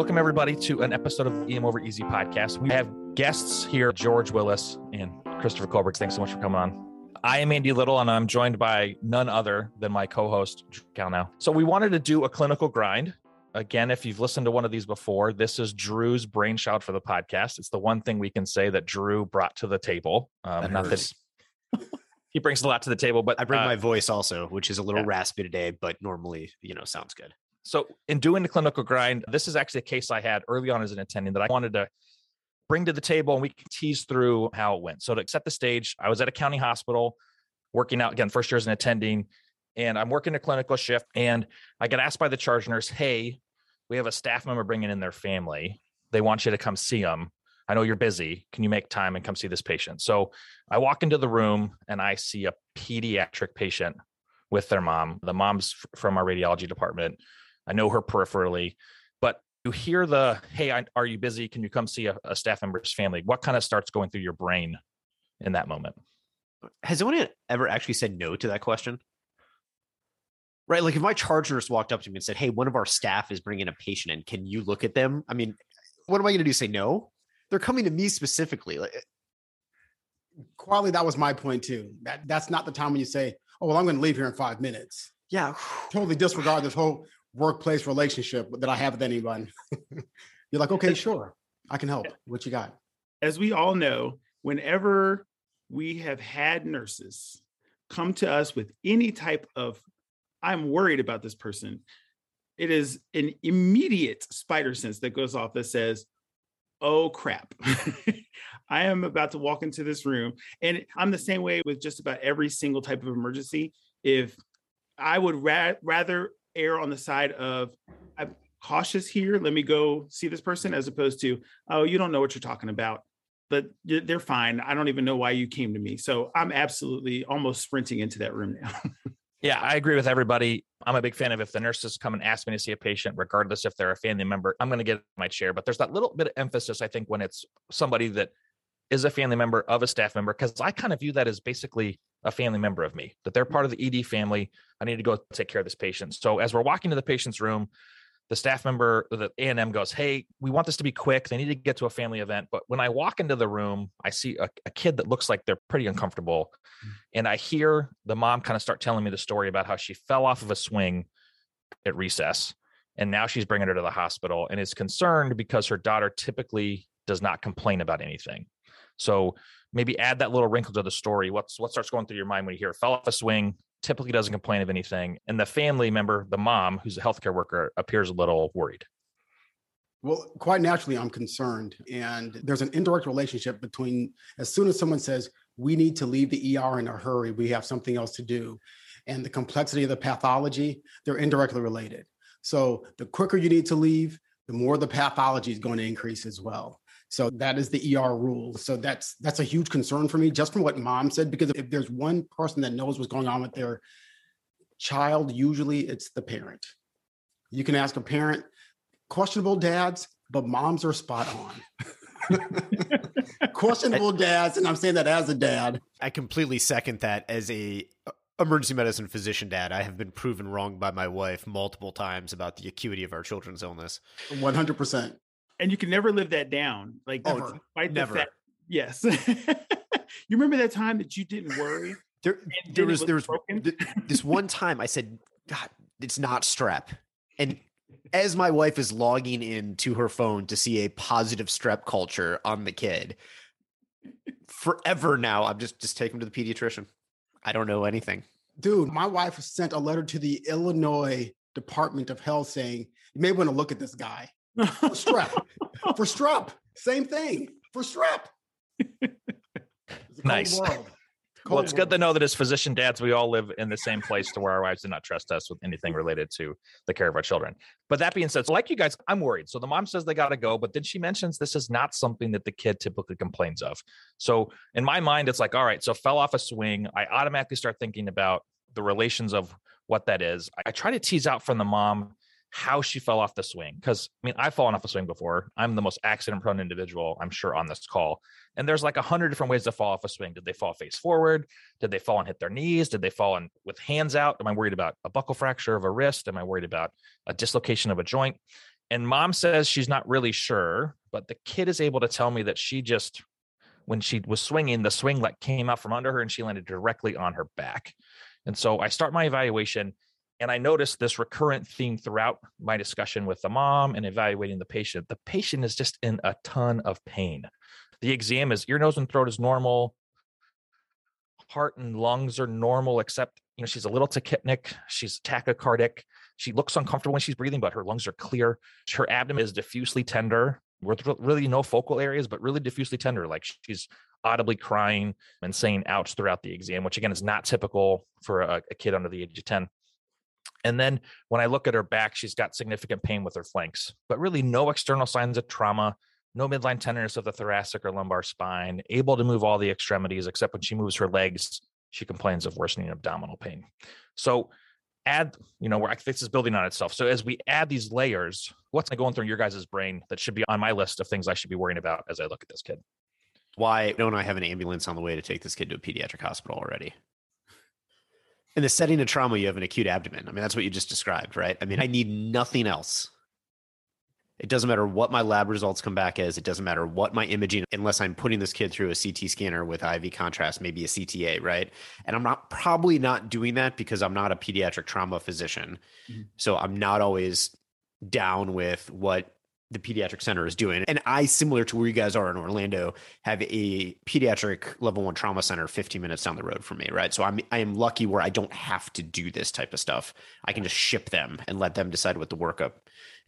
Welcome, everybody, to an episode of EM Over Easy podcast. We have guests here, George Willis and Christopher Colbert. Thanks so much for coming on. I am Andy Little, and I'm joined by none other than my co host, Drew Kalnow. So, we wanted to do a clinical grind. Again, if you've listened to one of these before, this is Drew's brainchild for the podcast. It's the one thing we can say that Drew brought to the table. Um, not that he brings a lot to the table, but I bring uh, my voice also, which is a little yeah. raspy today, but normally, you know, sounds good. So, in doing the clinical grind, this is actually a case I had early on as an attending that I wanted to bring to the table and we can tease through how it went. So, to set the stage, I was at a county hospital working out again, first year as an attending, and I'm working a clinical shift. And I get asked by the charge nurse, Hey, we have a staff member bringing in their family. They want you to come see them. I know you're busy. Can you make time and come see this patient? So, I walk into the room and I see a pediatric patient with their mom. The mom's from our radiology department. I know her peripherally, but you hear the, hey, I, are you busy? Can you come see a, a staff member's family? What kind of starts going through your brain in that moment? Has anyone ever actually said no to that question? Right. Like if my charge nurse walked up to me and said, Hey, one of our staff is bringing a patient in. Can you look at them? I mean, what am I going to do? Say no? They're coming to me specifically. Like, eh. Quality, that was my point too. That that's not the time when you say, "Oh, well, I'm going to leave here in five minutes." yeah. Totally disregard this whole workplace relationship that I have with anyone. You're like, okay, sure, I can help. What you got? as we all know, whenever we have had nurses come to us with any type of, I'm worried about this person, it is an immediate spider sense that goes off that says, oh crap, I am about to walk into this room. And I'm the same way with just about every single type of emergency. If I would ra- rather err on the side of, I'm cautious here, let me go see this person, as opposed to, oh, you don't know what you're talking about but they're fine. I don't even know why you came to me. So I'm absolutely almost sprinting into that room now. Yeah, I agree with everybody. I'm a big fan of if the nurses come and ask me to see a patient, regardless if they're a family member, I'm going to get my chair. But there's that little bit of emphasis, I think, when it's somebody that is a family member of a staff member, because I kind of view that as basically a family member of me, that they're part of the ED family. I need to go take care of this patient. So as we're walking to the patient's room, the staff member, the A&M goes, Hey, we want this to be quick. They need to get to a family event. But when I walk into the room, I see a, a kid that looks like they're pretty uncomfortable. Mm. And I hear the mom kind of start telling me the story about how she fell off of a swing at recess. And now she's bringing her to the hospital and is concerned because her daughter typically does not complain about anything. So maybe add that little wrinkle to the story. What's what starts going through your mind when you hear fell off a swing, typically doesn't complain of anything. And the family member, the mom, who's a healthcare worker, appears a little worried. Well, quite naturally, I'm concerned, and there's an indirect relationship between as soon as someone says we need to leave the ER in a hurry, we have something else to do, and the complexity of the pathology, they're indirectly related. So the quicker you need to leave, the more the pathology is going to increase as well. So that is the ER rule. So that's that's a huge concern for me, just from what mom said, because if there's one person that knows what's going on with their child, usually it's the parent. You can ask a parent, questionable dads, but moms are spot on. questionable dads, and I'm saying that as a dad. I completely second that as a uh, emergency medicine physician dad. I have been proven wrong by my wife multiple times about the acuity of our children's illness. 100%. And you can never live that down. Like Oh, Never. despite the never. fact- yes. you remember that time that you didn't worry? There, there was was there was broken? th- this one time I said, "God, it's not strep," and as my wife is logging in to her phone to see a positive strep culture on the kid, forever now I'm just just take him to the pediatrician. I don't know anything. Dude, my wife sent a letter to the Illinois Department of Health saying, you may want to look at this guy for strep. for strep. Same thing. For strep. It's a cold Nice. world. well, it's good to know that as physician dads, we all live in the same place to where our wives do not trust us with anything related to the care of our children. But that being said, so like you guys, I'm worried. So the mom says they got to go, but then she mentions this is not something that the kid typically complains of. So in my mind, it's like, all right, so fell off a swing. I automatically start thinking about the relations of what that is. I try to tease out from the mom how she fell off the swing. Cause I mean, I've fallen off a swing before. I'm the most accident prone individual, I'm sure, on this call. And there's like a hundred different ways to fall off a swing. Did they fall face forward? Did they fall and hit their knees? Did they fall and with hands out? Am I worried about a buckle fracture of a wrist? Am I worried about a dislocation of a joint? And mom says she's not really sure, but the kid is able to tell me that she just, when she was swinging, the swing like came out from under her and she landed directly on her back. And so I start my evaluation and I noticed this recurrent theme throughout my discussion with the mom and evaluating the patient. The patient is just in a ton of pain. The exam is ear, nose, and throat is normal. Heart and lungs are normal, except you know she's a little tachypneic. She's tachycardic. She looks uncomfortable when she's breathing, but her lungs are clear. Her abdomen is diffusely tender with really no focal areas, but really diffusely tender. Like she's audibly crying and saying ouch throughout the exam, which again is not typical for a, a kid under the age of 10. And then when I look at her back, she's got significant pain with her flanks, but really no external signs of trauma, no midline tenderness of the thoracic or lumbar spine, able to move all the extremities, except when she moves her legs, she complains of worsening abdominal pain. So add, you know, where this is building on itself. So as we add these layers, what's going through your guys' brain that should be on my list of things I should be worrying about as I look at this kid? Why don't I have an ambulance on the way to take this kid to a pediatric hospital already? In the setting of trauma, you have an acute abdomen. I mean, that's what you just described, right? I mean, I need nothing else. It doesn't matter what my lab results come back as. It doesn't matter what my imaging, unless I'm putting this kid through a CT scanner with IV contrast, maybe a CTA, right? And I'm not probably not doing that because I'm not a pediatric trauma physician. Mm-hmm. So I'm not always down with what the pediatric center is doing. And I, similar to where you guys are in Orlando, have a pediatric level one trauma center 15 minutes down the road from me, right? So I'm I am lucky where I don't have to do this type of stuff. I can just ship them and let them decide what the workup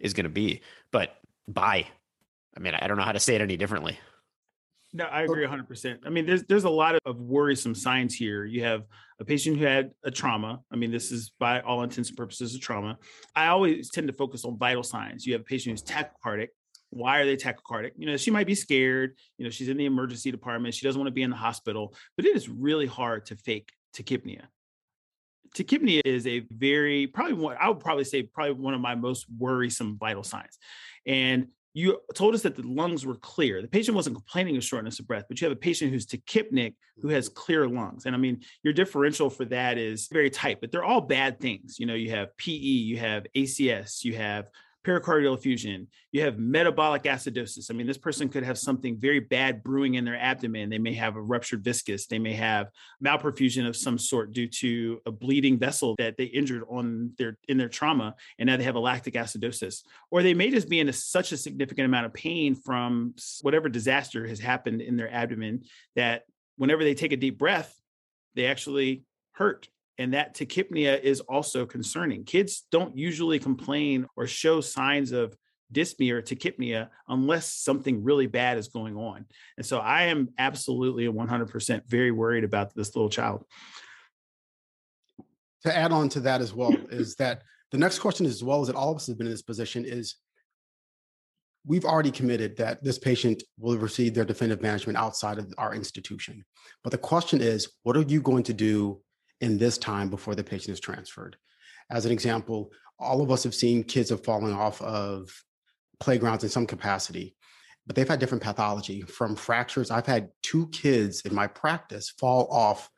is going to be. But bye. I mean, I don't know how to say it any differently. No, I agree 100%. I mean, there's there's a lot of worrisome signs here. You have a patient who had a trauma. I mean, this is by all intents and purposes a trauma. I always tend to focus on vital signs. You have a patient who's tachycardic. Why are they tachycardic? You know, she might be scared. You know, she's in the emergency department. She doesn't want to be in the hospital, but it is really hard to fake tachypnea. Tachypnea is a very probably one I would probably say probably one of my most worrisome vital signs. And you told us that the lungs were clear. The patient wasn't complaining of shortness of breath, but you have a patient who's tachypneic who has mm-hmm. clear lungs. And I mean, your differential for that is very tight, but they're all bad things. You know, you have PE, you have ACS, you have pericardial effusion, you have metabolic acidosis. I mean, this person could have something very bad brewing in their abdomen. They may have a ruptured viscus, they may have malperfusion of some sort due to a bleeding vessel that they injured on their in their trauma, and now they have a lactic acidosis. Or they may just be in a, such a significant amount of pain from whatever disaster has happened in their abdomen that whenever they take a deep breath, they actually hurt and that tachypnea is also concerning. Kids don't usually complain or show signs of dyspnea or tachypnea unless something really bad is going on. And so I am absolutely 100% very worried about this little child. To add on to that as well, is that the next question, as well as that all of us have been in this position, is we've already committed that this patient will receive their definitive management outside of our institution. But the question is, what are you going to do in this time before the patient is transferred. As an example, all of us have seen kids have fallen off of playgrounds in some capacity, but they've had different pathology from fractures. I've had two kids in my practice fall off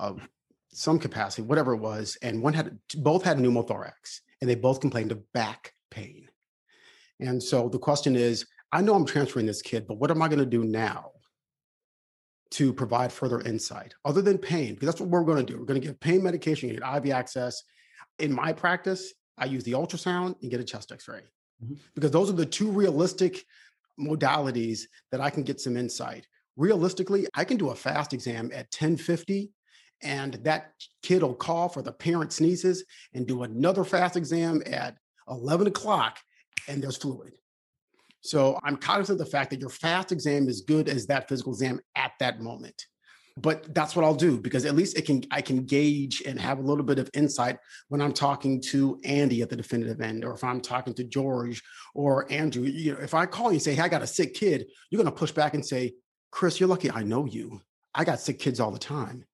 of some capacity, whatever it was, and one had both had a pneumothorax, and they both complained of back pain. And so the question is, I know I'm transferring this kid, but what am I going to do now? To provide further insight other than pain, because that's what we're going to do. We're going to give pain medication, you get IV access. In my practice, I use the ultrasound and get a chest x ray mm-hmm. because those are the two realistic modalities that I can get some insight. Realistically, I can do a fast exam at 1050 and that kid will cough or the parent sneezes and do another fast exam at 11 o'clock and there's fluid. So I'm cognizant of the fact that your fast exam is good as that physical exam at that moment. But that's what I'll do because at least it can I can gauge and have a little bit of insight when I'm talking to Andy at the definitive end, or if I'm talking to George or Andrew. You know, if I call you and say, "Hey, I got a sick kid," you're going to push back and say, "Chris, you're lucky. I know you. I got sick kids all the time.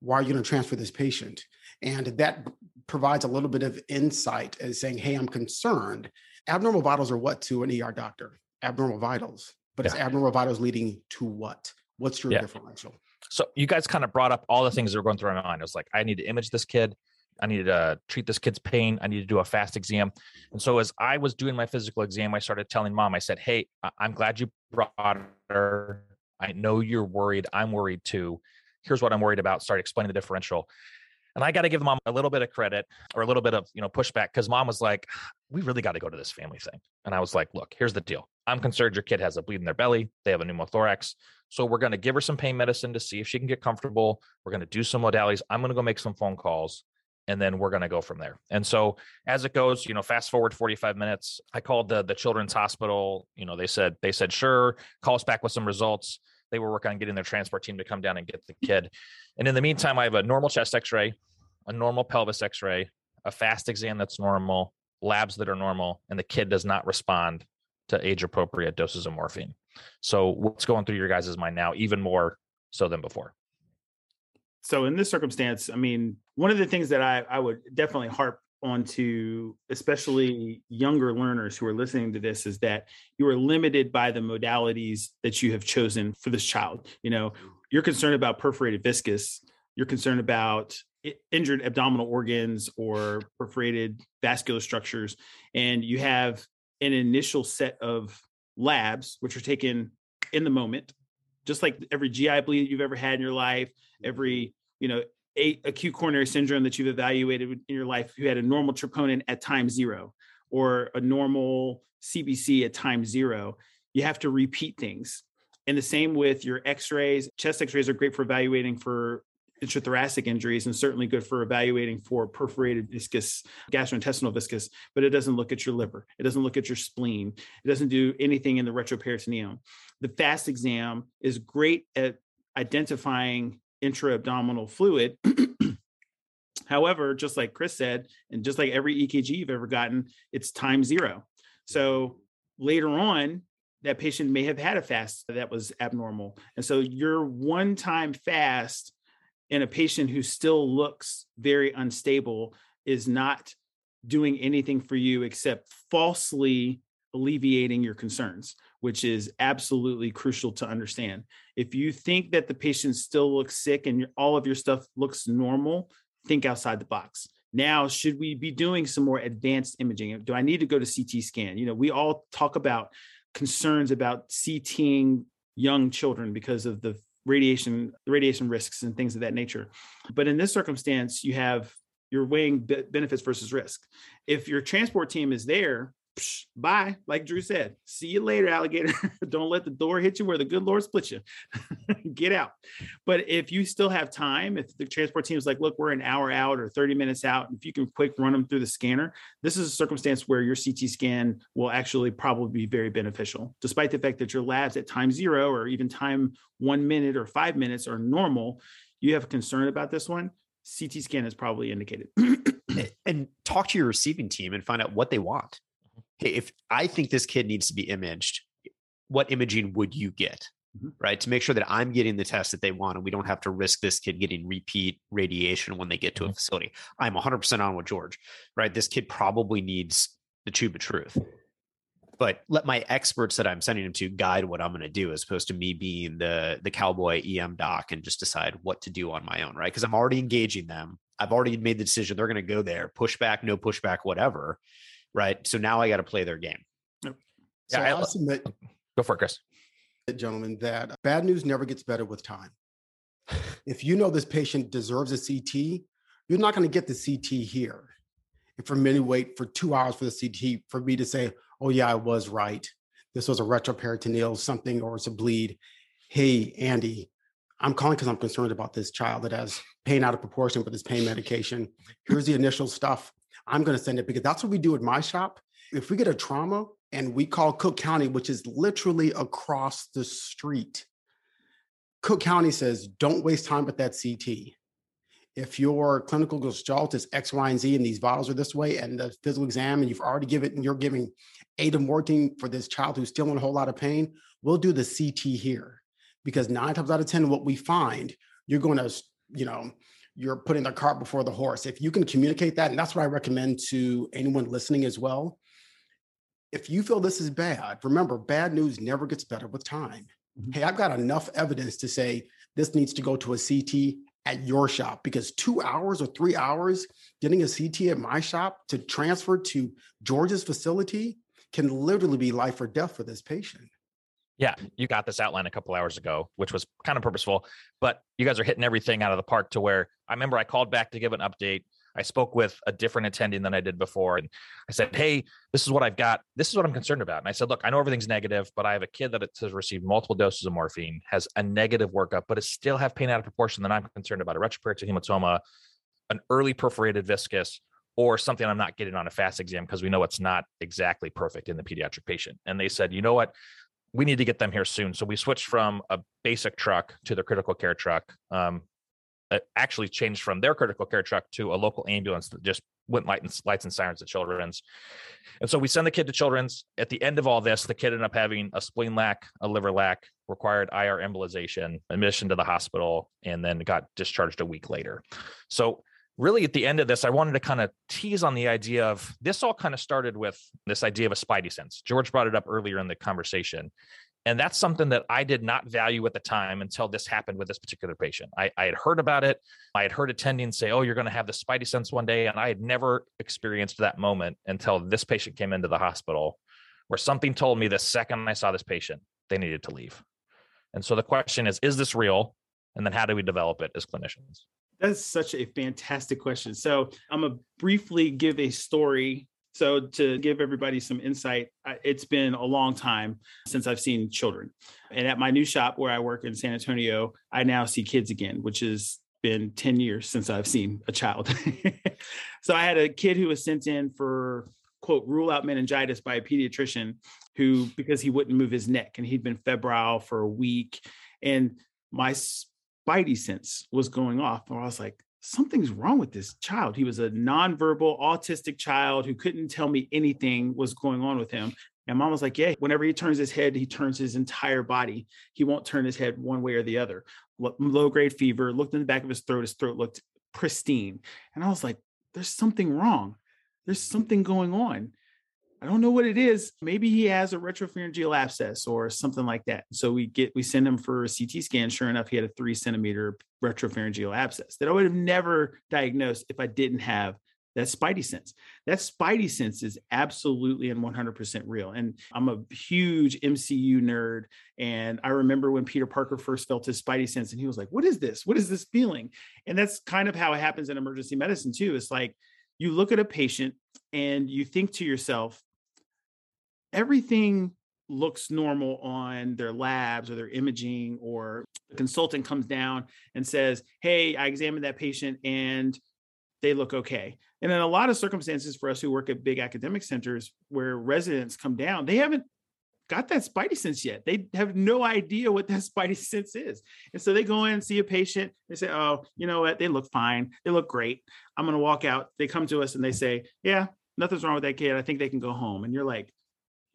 Why are you going to transfer this patient?" And that provides a little bit of insight as saying, "Hey, I'm concerned." abnormal vitals are what to an ER doctor? Abnormal vitals. But yeah. it's abnormal vitals leading to what? What's your yeah. differential? So you guys kind of brought up all the things that were going through my mind. It was like, I need to image this kid. I need to treat this kid's pain. I need to do a fast exam. And so as I was doing my physical exam, I started telling mom, I said, Hey, I'm glad you brought her. I know you're worried. I'm worried too. Here's what I'm worried about. Start explaining the differential. And I got to give mom a little bit of credit or a little bit of, you know, pushback because mom was like, we really got to go to this family thing. And I was like, look, here's the deal. I'm concerned your kid has a bleed in their belly. They have a pneumothorax. So we're going to give her some pain medicine to see if she can get comfortable. We're going to do some modalities. I'm going to go make some phone calls and then we're going to go from there. And so as it goes, you know, fast forward 45 minutes, I called the the children's hospital, you know, they said they said sure, call us back with some results. They were working on getting their transport team to come down and get the kid. And in the meantime, I have a normal chest x-ray, a normal pelvis x-ray, a fast exam that's normal, labs that are normal, and the kid does not respond to age appropriate doses of morphine. So what's going through your guys' mind now, even more so than before? So in this circumstance, I mean, one of the things that I, I would definitely harp onto especially younger learners who are listening to this is that you are limited by the modalities that you have chosen for this child you know you're concerned about perforated viscus you're concerned about injured abdominal organs or perforated vascular structures and you have an initial set of labs which are taken in the moment just like every gi bleed you've ever had in your life every mm-hmm. you know a, acute coronary syndrome that you've evaluated in your life who had a normal troponin at time zero or a normal cbc at time zero you have to repeat things. And the same with your x-rays. Chest x-rays are great for evaluating for intrathoracic injuries and certainly good for evaluating for perforated viscus gastrointestinal viscus but it doesn't look at your liver it doesn't look at your spleen it doesn't do anything in the retroperitoneum the fast exam is great at identifying intra-abdominal fluid. However, just like Chris said, and just like every EKG you've ever gotten, it's time zero. So later on, that patient may have had a fast that was abnormal. And so your one time fast in a patient who still looks very unstable is not doing anything for you except falsely alleviating your concerns which is absolutely crucial to understand. If you think that the patient still looks sick and all of your stuff looks normal, think outside the box. Now, should we be doing some more advanced imaging? Do I need to go to CT scan? You know, we all talk about concerns about CTing young children because of the radiation radiation risks and things of that nature. But in this circumstance, you have you're weighing benefits versus risk. If your transport team is there psh, bye. Like Drew said, see you later, alligator. Don't let the door hit you where the good Lord split you. Get out. But if you still have time, if the transport team is like, look, we're an hour out or 30 minutes out, if you can quick run them through the scanner, this is a circumstance where your CT scan will actually probably be very beneficial, despite the fact that your labs at time zero or even time one minute or five minutes are normal. You have a concern about this one. CT scan is probably indicated. and talk to your receiving team and find out what they want hey, if I think this kid needs to be imaged, what imaging would you get? Mm-hmm. Right. To make sure that I'm getting the test that they want and we don't have to risk this kid getting repeat radiation when they get to mm-hmm. a facility. I'm 100% on with George. Right. This kid probably needs the tube of truth. But let my experts that I'm sending them to guide what I'm going to do as opposed to me being the the cowboy EM doc and just decide what to do on my own. Right. Because I'm already engaging them. I've already made the decision they're going to go there, pushback, no pushback, whatever right? So now I got to play their game. So yeah, I, submit, oh, go for it, Chris. Gentlemen, that bad news never gets better with time. if you know this patient deserves a CT, you're not going to get the CT here. And for many wait for two hours for the CT for me to say, oh yeah, I was right. This was a retroperitoneal something or it's a bleed. Hey, Andy, I'm calling because I'm concerned about this child that has pain out of proportion with his pain medication. Here's the initial stuff. I'm going to send it because that's what we do at my shop. If we get a trauma and we call Cook County, which is literally across the street, Cook County says, don't waste time with that CT. If your clinical gestalt is X, Y, and Z, and these vials are this way, and the physical exam, and you've already given, and you're giving of morphine for this child who's still in a whole lot of pain, we'll do the CT here. Because nine times out of 10, what we find, you're going to, you know, you're putting the cart before the horse. If you can communicate that, and that's what I recommend to anyone listening as well. If you feel this is bad, remember, bad news never gets better with time. Mm-hmm. Hey, I've got enough evidence to say this needs to go to a CT at your shop because two hours or three hours getting a CT at my shop to transfer to George's facility can literally be life or death for this patient. Yeah, you got this outline a couple hours ago, which was kind of purposeful, but you guys are hitting everything out of the park to where I remember I called back to give an update. I spoke with a different attending than I did before. And I said, Hey, this is what I've got. This is what I'm concerned about. And I said, Look, I know everything's negative, but I have a kid that has received multiple doses of morphine, has a negative workup, but it still have pain out of proportion that I'm concerned about a retroperitoneal hematoma, an early perforated viscus, or something I'm not getting on a fast exam because we know it's not exactly perfect in the pediatric patient. And they said, you know what? We need to get them here soon. So we switched from a basic truck to the critical care truck. Um, actually changed from their critical care truck to a local ambulance that just went light and, lights and sirens to children's. And so we send the kid to children's. At the end of all this, the kid ended up having a spleen lac, a liver lac, required IR embolization, admission to the hospital, and then got discharged a week later. So really at the end of this, I wanted to kind of tease on the idea of this all kind of started with this idea of a spidey sense. George brought it up earlier in the conversation. And that's something that I did not value at the time until this happened with this particular patient. I, I had heard about it. I had heard attendings say, oh, you're going to have the spidey sense one day. And I had never experienced that moment until this patient came into the hospital where something told me the second I saw this patient, they needed to leave. And so the question is, is this real? And then how do we develop it as clinicians? That's such a fantastic question. So I'm gonna briefly give a story. So to give everybody some insight, it's been a long time since I've seen children. And at my new shop where I work in San Antonio, I now see kids again, which has been 10 years since I've seen a child. so I had a kid who was sent in for quote rule out meningitis by a pediatrician who because he wouldn't move his neck and he'd been febrile for a week and my spidey sense was going off. And I was like, something's wrong with this child. He was a nonverbal autistic child who couldn't tell me anything was going on with him. And mom was like, Yeah, whenever he turns his head, he turns his entire body. He won't turn his head one way or the other. Low grade fever, looked in the back of his throat. His throat looked pristine. And I was like, There's something wrong. There's something going on. I don't know what it is. Maybe he has a retropharyngeal abscess or something like that. So we get we send him for a CT scan. Sure enough, he had a three centimeter retropharyngeal abscess that I would have never diagnosed if I didn't have that spidey sense. That spidey sense is absolutely and 100% real. And I'm a huge MCU nerd. And I remember when Peter Parker first felt his spidey sense and he was like, What is this? What is this feeling? And that's kind of how it happens in emergency medicine, too. It's like you look at a patient and you think to yourself, everything looks normal on their labs or their imaging or the consultant comes down and says hey i examined that patient and they look okay. And in a lot of circumstances for us who work at big academic centers where residents come down they haven't got that spidey sense yet. They have no idea what that spidey sense is. And so they go in and see a patient they say oh you know what? They look fine. They look great. I'm going to walk out. They come to us and they say yeah nothing's wrong with that kid. I think they can go home. And you're like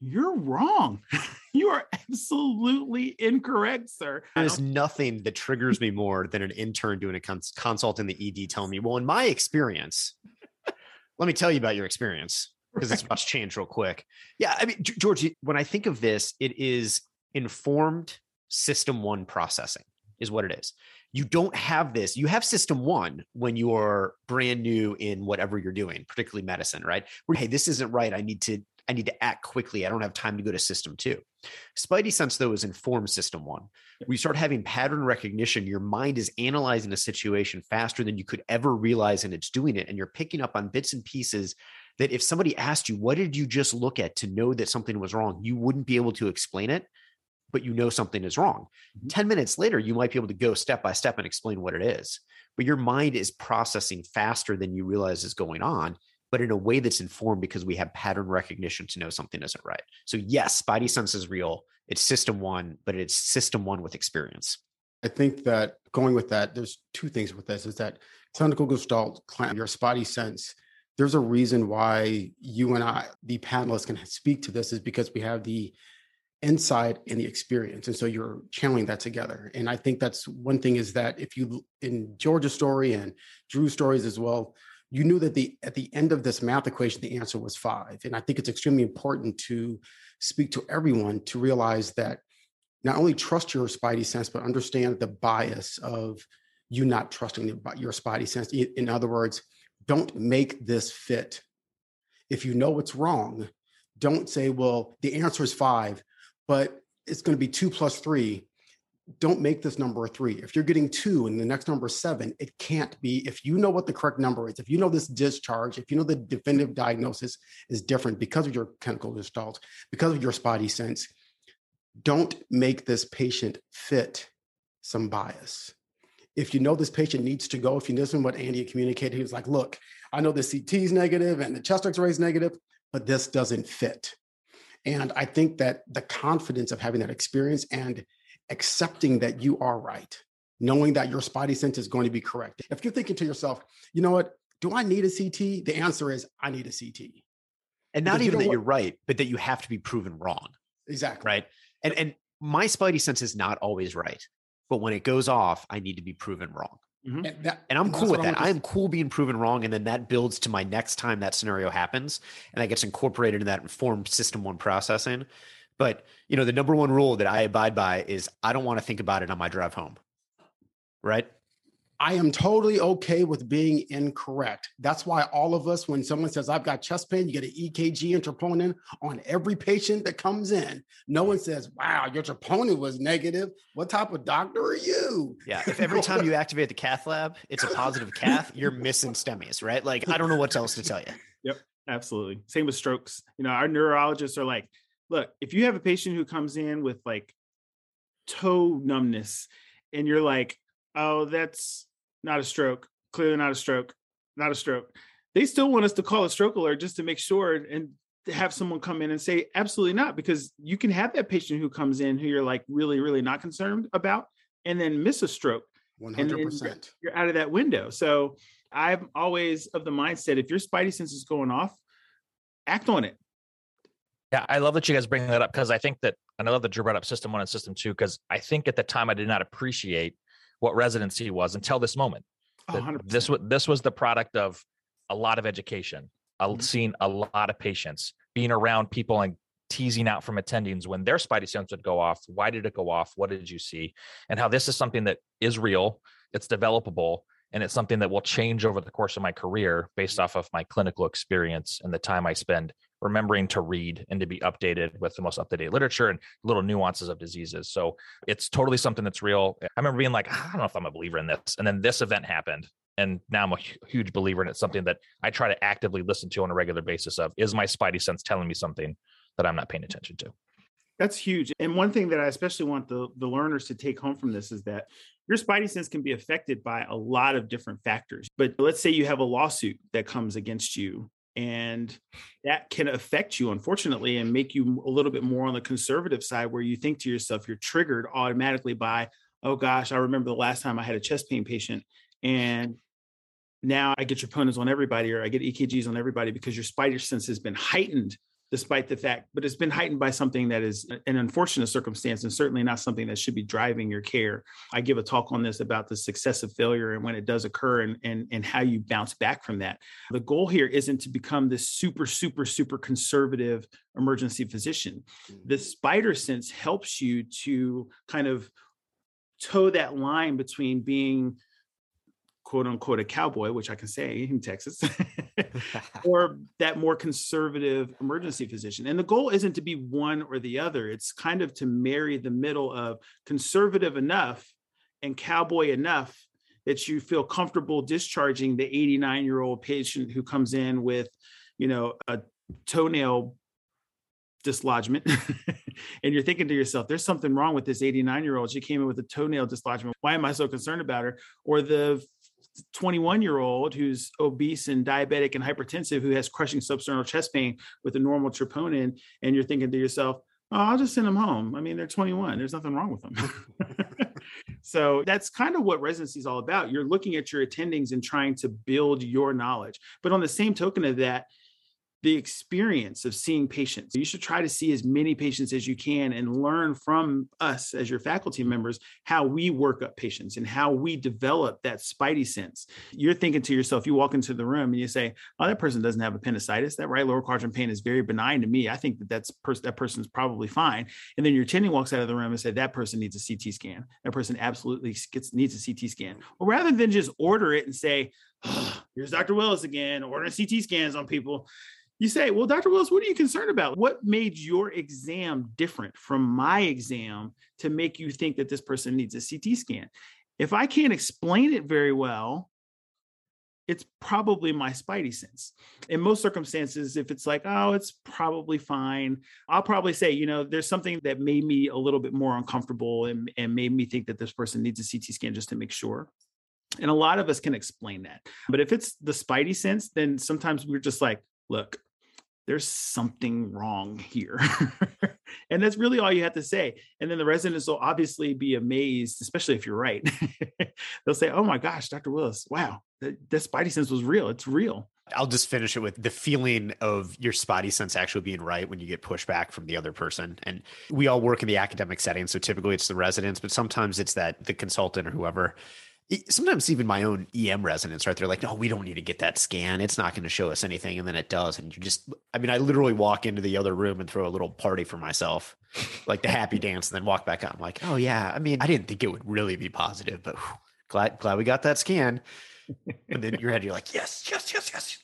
you're wrong. you are absolutely incorrect, sir. There's um, nothing that triggers me more than an intern doing a cons- consult in the ED telling me, well, in my experience, let me tell you about your experience because right. it's much change real quick. Yeah. I mean, George, when I think of this, it is informed system one processing is what it is. You don't have this. You have system one when you're brand new in whatever you're doing, particularly medicine, right? Where, hey, this isn't right. I need to I need to act quickly. I don't have time to go to system two. Spidey sense, though, is informed system one. We start having pattern recognition. Your mind is analyzing a situation faster than you could ever realize, and it's doing it. And you're picking up on bits and pieces that if somebody asked you, What did you just look at to know that something was wrong? you wouldn't be able to explain it, but you know something is wrong. Mm-hmm. 10 minutes later, you might be able to go step by step and explain what it is. But your mind is processing faster than you realize is going on but in a way that's informed because we have pattern recognition to know something isn't right. So yes, spidey sense is real. It's system one, but it's system one with experience. I think that going with that, there's two things with this is that clinical gestalt, your spidey sense, there's a reason why you and I, the panelists, can speak to this is because we have the insight and the experience. And so you're channeling that together. And I think that's one thing is that if you, in George's story and Drew's stories as well, you knew that the at the end of this math equation the answer was five and i think it's extremely important to speak to everyone to realize that not only trust your spidey sense but understand the bias of you not trusting your spidey sense. In other words, don't make this fit. If you know it's wrong, don't say, well, the answer is five, but it's going to be two plus three. Don't make this number a three. If you're getting two and the next number seven, it can't be. If you know what the correct number is, if you know this discharge, if you know the definitive diagnosis is different because of your clinical gestalt, because of your spidey sense, don't make this patient fit some bias. If you know this patient needs to go, if you listen what Andy communicated, he was like, look, I know the CT is negative and the chest x-ray is negative, but this doesn't fit. And I think that the confidence of having that experience and accepting that you are right, knowing that your spidey sense is going to be correct. If you're thinking to yourself, you know what, do I need a CT? The answer is I need a CT. And not because even you that you're right, but that you have to be proven wrong. Exactly. Right. And and my spidey sense is not always right. But when it goes off, I need to be proven wrong. Mm-hmm. And, that, and, I'm and cool with that. I am cool being proven wrong. And then that builds to my next time that scenario happens. And that gets incorporated in that informed system one processing. But, you know, the number one rule that I abide by is I don't want to think about it on my drive home. Right. I am totally okay with being incorrect. That's why all of us, when someone says, I've got chest pain, you get an EKG and troponin on every patient that comes in. No one says, wow, your troponin was negative. What type of doctor are you? Yeah. If every time you activate the cath lab, it's a positive cath, you're missing STEMIs, right? Like, I don't know what else to tell you. Yep. Absolutely. Same with strokes. You know, our neurologists are like, look, if you have a patient who comes in with like toe numbness and you're like, oh, that's not a stroke, clearly not a stroke, not a stroke. They still want us to call a stroke alert just to make sure and have someone come in and say, absolutely not, because you can have that patient who comes in who you're like really, really not concerned about and then miss a stroke. 100%. You're out of that window. So I'm always of the mindset if your spidey sense is going off, act on it. Yeah, I love that you guys bring that up because I think that, and I love that you brought up system one and system two because I think at the time I did not appreciate what residency was until this moment. Oh, this was this was the product of a lot of education, mm-hmm. seeing a lot of patients, being around people and teasing out from attendings when their spidey sense would go off. Why did it go off? What did you see? And how this is something that is real, it's developable, and it's something that will change over the course of my career based off of my clinical experience and the time I spend remembering to read and to be updated with the most up-to-date literature and little nuances of diseases. So it's totally something that's real. I remember being like, ah, I don't know if I'm a believer in this. And then this event happened. And now I'm a huge believer in it. Something that I try to actively listen to on a regular basis of is my spidey sense telling me something that I'm not paying attention to. That's huge. And one thing that I especially want the, the learners to take home from this is that your spidey sense can be affected by a lot of different factors. But let's say you have a lawsuit that comes against you, and that can affect you, unfortunately, and make you a little bit more on the conservative side where you think to yourself, you're triggered automatically by, oh gosh, I remember the last time I had a chest pain patient. And now I get troponins on everybody or I get EKGs on everybody because your spider sense has been heightened despite the fact, but it's been heightened by something that is an unfortunate circumstance and certainly not something that should be driving your care. I give a talk on this about the success of failure and when it does occur and, and, and how you bounce back from that. The goal here isn't to become this super, super, super conservative emergency physician. The mm-hmm. spider sense helps you to kind of toe that line between being quote unquote a cowboy, which I can say in Texas, or that more conservative emergency physician. And the goal isn't to be one or the other. It's kind of to marry the middle of conservative enough and cowboy enough that you feel comfortable discharging the 89 year old patient who comes in with, you know, a toenail dislodgement and you're thinking to yourself there's something wrong with this 89 year old she came in with a toenail dislodgement why am i so concerned about her or the 21 year old who's obese and diabetic and hypertensive who has crushing substernal chest pain with a normal troponin and you're thinking to yourself oh i'll just send them home. I mean they're 21 there's nothing wrong with them. So that's kind of what residency is all about. You're looking at your attendings and trying to build your knowledge. But on the same token of that the experience of seeing patients. You should try to see as many patients as you can and learn from us as your faculty members how we work up patients and how we develop that spidey sense. You're thinking to yourself, you walk into the room and you say, "Oh, that person doesn't have appendicitis. That right lower quadrant pain is very benign to me. I think that that's pers- that person's probably fine." And then your attending walks out of the room and say, "That person needs a CT scan. That person absolutely gets needs a CT scan." Or rather than just order it and say, oh, "Here's Dr. Willis again, ordering CT scans on people." You say, Well, Dr. Willis, what are you concerned about? What made your exam different from my exam to make you think that this person needs a CT scan? If I can't explain it very well, it's probably my spidey sense. In most circumstances, if it's like, oh, it's probably fine, I'll probably say, you know, there's something that made me a little bit more uncomfortable and, and made me think that this person needs a CT scan just to make sure. And a lot of us can explain that. But if it's the spidey sense, then sometimes we're just like, look, there's something wrong here. and that's really all you have to say. And then the residents will obviously be amazed, especially if you're right. They'll say, Oh my gosh, Dr. Willis, wow, that, that spidey sense was real. It's real. I'll just finish it with the feeling of your spidey sense actually being right when you get pushback from the other person. And we all work in the academic setting. So typically it's the residents, but sometimes it's that the consultant or whoever sometimes even my own EM residents, right? They're like, no, we don't need to get that scan. It's not going to show us anything. And then it does. And you just, I mean, I literally walk into the other room and throw a little party for myself, like the happy dance, and then walk back out. I'm like, oh, yeah. I mean, I didn't think it would really be positive, but whew, glad, glad we got that scan. And then your head, you're like, yes, yes, yes, yes.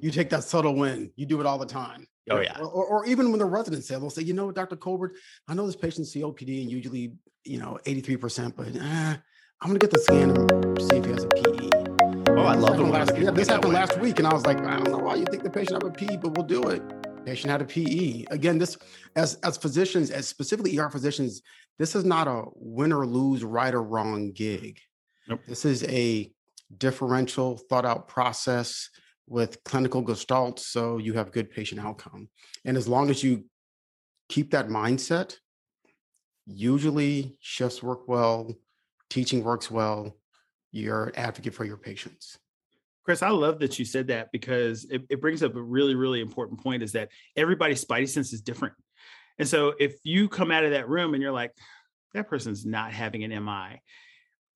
You take that subtle win. You do it all the time. Oh, yeah. Or, or, or even when the residents say, they'll say, you know, Dr. Colbert, I know this patient's COPD and usually, you know, 83%, but eh, I'm gonna get the scan and see if he has a PE. Oh, I love it. Last, yeah, this happened last week, and I was like, I don't know why you think the patient have a PE, but we'll do it. Patient had a PE. Again, this as as physicians, as specifically ER physicians, this is not a win or lose, right or wrong gig. Nope. This is a differential, thought out process with clinical gestalt, so you have good patient outcome. And as long as you keep that mindset, usually shifts work well teaching works well, you're an advocate for your patients. Chris, I love that you said that because it, it brings up a really, really important point is that everybody's spidey sense is different. And so if you come out of that room and you're like, that person's not having an MI,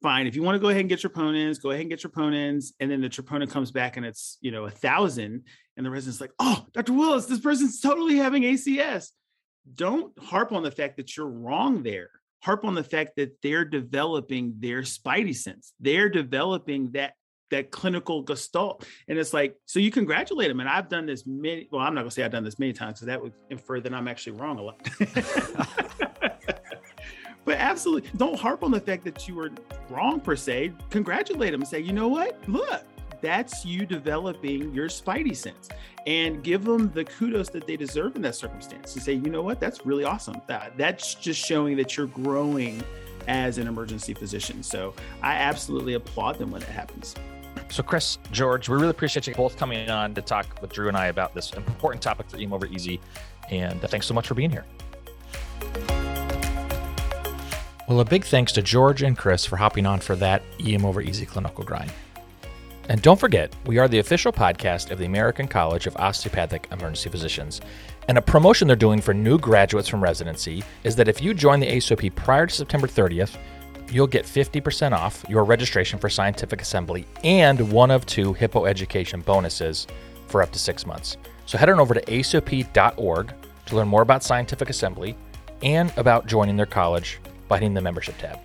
fine. If you want to go ahead and get your troponins, go ahead and get your troponins. And then the troponin comes back and it's, you know, a thousand. And the resident's like, oh, Dr. Willis, this person's totally having ACS. Don't harp on the fact that you're wrong there harp on the fact that they're developing their spidey sense. They're developing that that clinical gestalt. And it's like, so you congratulate them. And I've done this many, well, I'm not gonna say I've done this many times because that would infer that I'm actually wrong a lot. but absolutely don't harp on the fact that you were wrong per se. Congratulate them and say, you know what? Look, that's you developing your spidey sense and give them the kudos that they deserve in that circumstance and say, you know what, that's really awesome. That, that's just showing that you're growing as an emergency physician. So I absolutely applaud them when it happens. So, Chris, George, we really appreciate you both coming on to talk with Drew and I about this important topic for EM Over Easy. And uh, thanks so much for being here. Well, a big thanks to George and Chris for hopping on for that EM Over Easy clinical grind. And don't forget, we are the official podcast of the American College of Osteopathic Emergency Physicians. And a promotion they're doing for new graduates from residency is that if you join the ACOEP prior to September 30th, you'll get 50% off your registration for Scientific Assembly and one of two Hippo education bonuses for up to six months. So head on over to acoep.org to learn more about Scientific Assembly and about joining their college by hitting the membership tab.